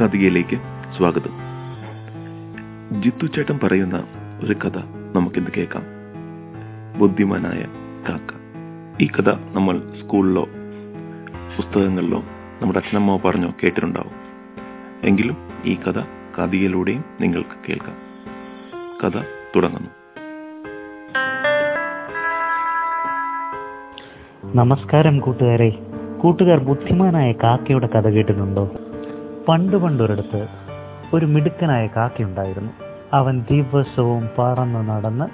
കഥയിലേക്ക് സ്വാഗതം. ജിത്തു ചേട്ടൻ പറയുന്ന ഒരു കഥ നമുക്കിന്ന് കേൾക്കാം. ബുദ്ധിമാനായ കാക്ക. ഈ കഥ നമ്മൾ സ്കൂളിലോ പുസ്തകങ്ങളിലോ നമ്മുടെ അച്ഛനമ്മ പറഞ്ഞോ കേട്ടിട്ടുണ്ടാവും. എങ്കിലും ഈ കഥ കഥയിലൂടെയും നിങ്ങൾക്ക് കേൾക്കാം. കഥ തുടങ്ങുന്നു. നമസ്കാരം കൂട്ടുകാരെ. കൂട്ടുകാർ ബുദ്ധിമാനായ കാക്കയുടെ കഥ കേട്ടിട്ടുണ്ടോ? പണ്ട് പണ്ടൊരിടത്ത് ഒരു മിടുക്കനായ കാക്കയുണ്ടായിരുന്നു അവൻ ദിവസവും പറന്ന് നടന്ന്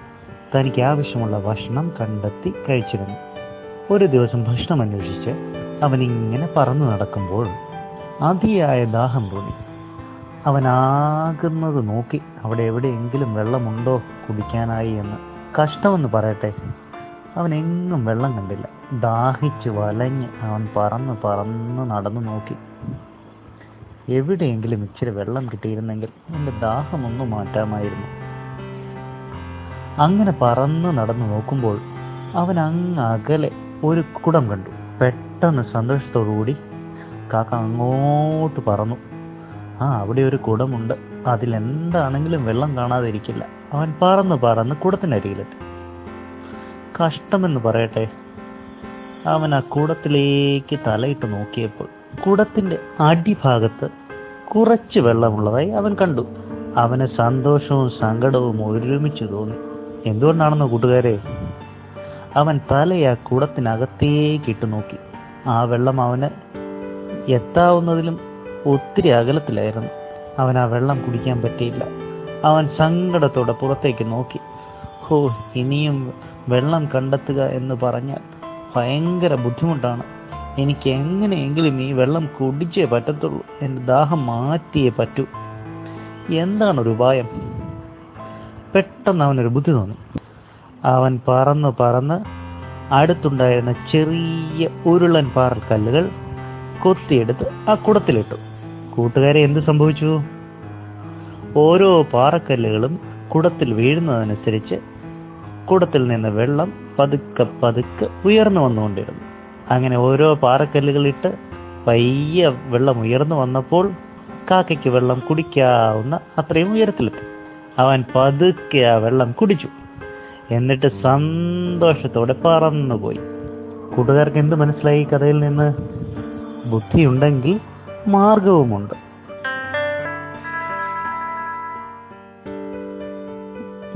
തനിക്ക് ആവശ്യമുള്ള ഭക്ഷണം കണ്ടെത്തി കഴിച്ചിരുന്നു. ഒരു ദിവസം ഭക്ഷണം അന്വേഷിച്ച് അവൻ ഇങ്ങനെ പറന്നു നടക്കുമ്പോൾ അതിയായ ദാഹം തോന്നി. അവൻ ആകുന്നത് നോക്കി അവിടെ എവിടെയെങ്കിലും വെള്ളമുണ്ടോ കുടിക്കാനായി എന്ന്. കഷ്ടമെന്ന് പറയട്ടെ. അവൻ എങ്ങും വെള്ളം കണ്ടില്ല. ദാഹിച്ച് വലഞ്ഞ് അവൻ പറന്ന് പറന്ന് നടന്നു നോക്കി. എവിടെയെങ്കിലും ഇച്ചിരി വെള്ളം കിട്ടിയിരുന്നെങ്കിൽ എന്റെ ദാഹം ഒന്ന് മാറ്റാമായിരുന്നു. അങ്ങനെ പറന്ന് നടന്നു നോക്കുമ്പോൾ അവൻ അങ്ങ് അകലെ ഒരു കുടം കണ്ടു. പെട്ടെന്ന് സന്തോഷത്തോടുകൂടി കാക്ക അങ്ങോട്ട് പറന്നു. ആ അവിടെ ഒരു കുടമുണ്ട്. അതിലെന്താണെങ്കിലും വെള്ളം കാണാതിരിക്കില്ല. അവൻ പറന്ന് പറന്ന് കുടത്തിനരികിലെത്തി. കഷ്ടമെന്ന് പറയട്ടെ. അവൻ ആ കുടത്തിലേക്ക് തലയിട്ട് നോക്കിയപ്പോൾ കുടത്തിന്റെ അടിഭാഗത്ത് കുറച്ച് വെള്ളമുള്ളതായി അവൻ കണ്ടു. അവന് സന്തോഷവും സങ്കടവും ഒരുമിച്ച് തോന്നി. എന്തുകൊണ്ടാണെന്നോ കൂട്ടുകാരെ? അവൻ തലയാ ആ കുടത്തിനകത്തേക്ക് ഇട്ട് നോക്കി. ആ വെള്ളം അവന് എത്താവുന്നതിലും ഒത്തിരി അകലത്തിലായിരുന്നു. അവൻ ആ വെള്ളം കുടിക്കാൻ പറ്റിയില്ല. അവൻ സങ്കടത്തോടെ പുറത്തേക്ക് നോക്കി. ഹോ ഇനിയും വെള്ളം കണ്ടെത്തുക എന്ന് പറഞ്ഞാൽ ഭയങ്കര ബുദ്ധിമുട്ടാണ്. എനിക്ക് എങ്ങനെയെങ്കിലും ഈ വെള്ളം കുടിച്ചേ പറ്റത്തുള്ളൂ. എന്റെ ദാഹം മാറ്റിയേ പറ്റൂ. എന്താണ് ഒരു ഉപായം? പെട്ടെന്ന് അവനൊരു ബുദ്ധി തോന്നി. അവൻ പറന്ന് പറന്ന് അടുത്തുണ്ടായിരുന്ന ചെറിയ ഉരുളൻ പാറക്കല്ലുകൾ കൊത്തിയെടുത്ത് ആ കുടത്തിലിട്ടു. കൂട്ടുകാരെ എന്ത് സംഭവിച്ചു? ഓരോ പാറക്കല്ലുകളും കുടത്തിൽ വീഴുന്നതനുസരിച്ച് കുടത്തിൽ നിന്ന് വെള്ളം പതുക്കെ പതുക്കെ ഉയർന്നു വന്നുകൊണ്ടിരുന്നു. അങ്ങനെ ഓരോ പാറക്കല്ലുകളിട്ട് പയ്യെ വെള്ളം ഉയർന്നു വന്നപ്പോൾ കാക്കയ്ക്ക് വെള്ളം കുടിക്കാവുന്ന അത്രയും ഉയരത്തിലെത്തി. അവൻ പതുക്കെ ആ വെള്ളം കുടിച്ചു. എന്നിട്ട് സന്തോഷത്തോടെ പറന്നുപോയി. കൂട്ടുകാർക്ക് എന്ത് മനസ്സിലായി കഥയിൽ നിന്ന്? ബുദ്ധിയുണ്ടെങ്കിൽ മാർഗവുമുണ്ട്.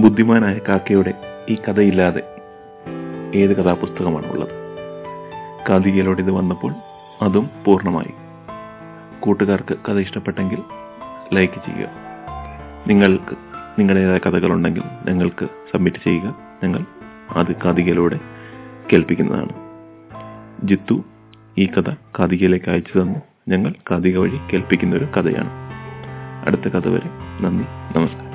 ബുദ്ധിമാനായ കാക്കയുടെ ഈ കഥയില്ലാതെ ഏത് കഥാപുസ്തകമാണ് ഉള്ളത് കാതികയിലൂടെ ഇത് വന്നപ്പോൾ അതും പൂർണമായി. കൂട്ടുകാർക്ക് കഥ ഇഷ്ടപ്പെട്ടെങ്കിൽ ലൈക്ക് ചെയ്യുക. നിങ്ങൾക്ക് നിങ്ങളുടേതായ കഥകളുണ്ടെങ്കിൽ ഞങ്ങൾക്ക് സബ്മിറ്റ് ചെയ്യുക. ഞങ്ങൾ അത് കാതികയിലൂടെ കേൾപ്പിക്കുന്നതാണ്. ജിത്തു ഈ കഥ കാതികയിലേക്ക് അയച്ചു തന്നു. ഞങ്ങൾ കാതിക വഴി കേൾപ്പിക്കുന്ന ഒരു കഥയാണ്. അടുത്ത കഥ വരെ. നന്ദി. നമസ്കാരം.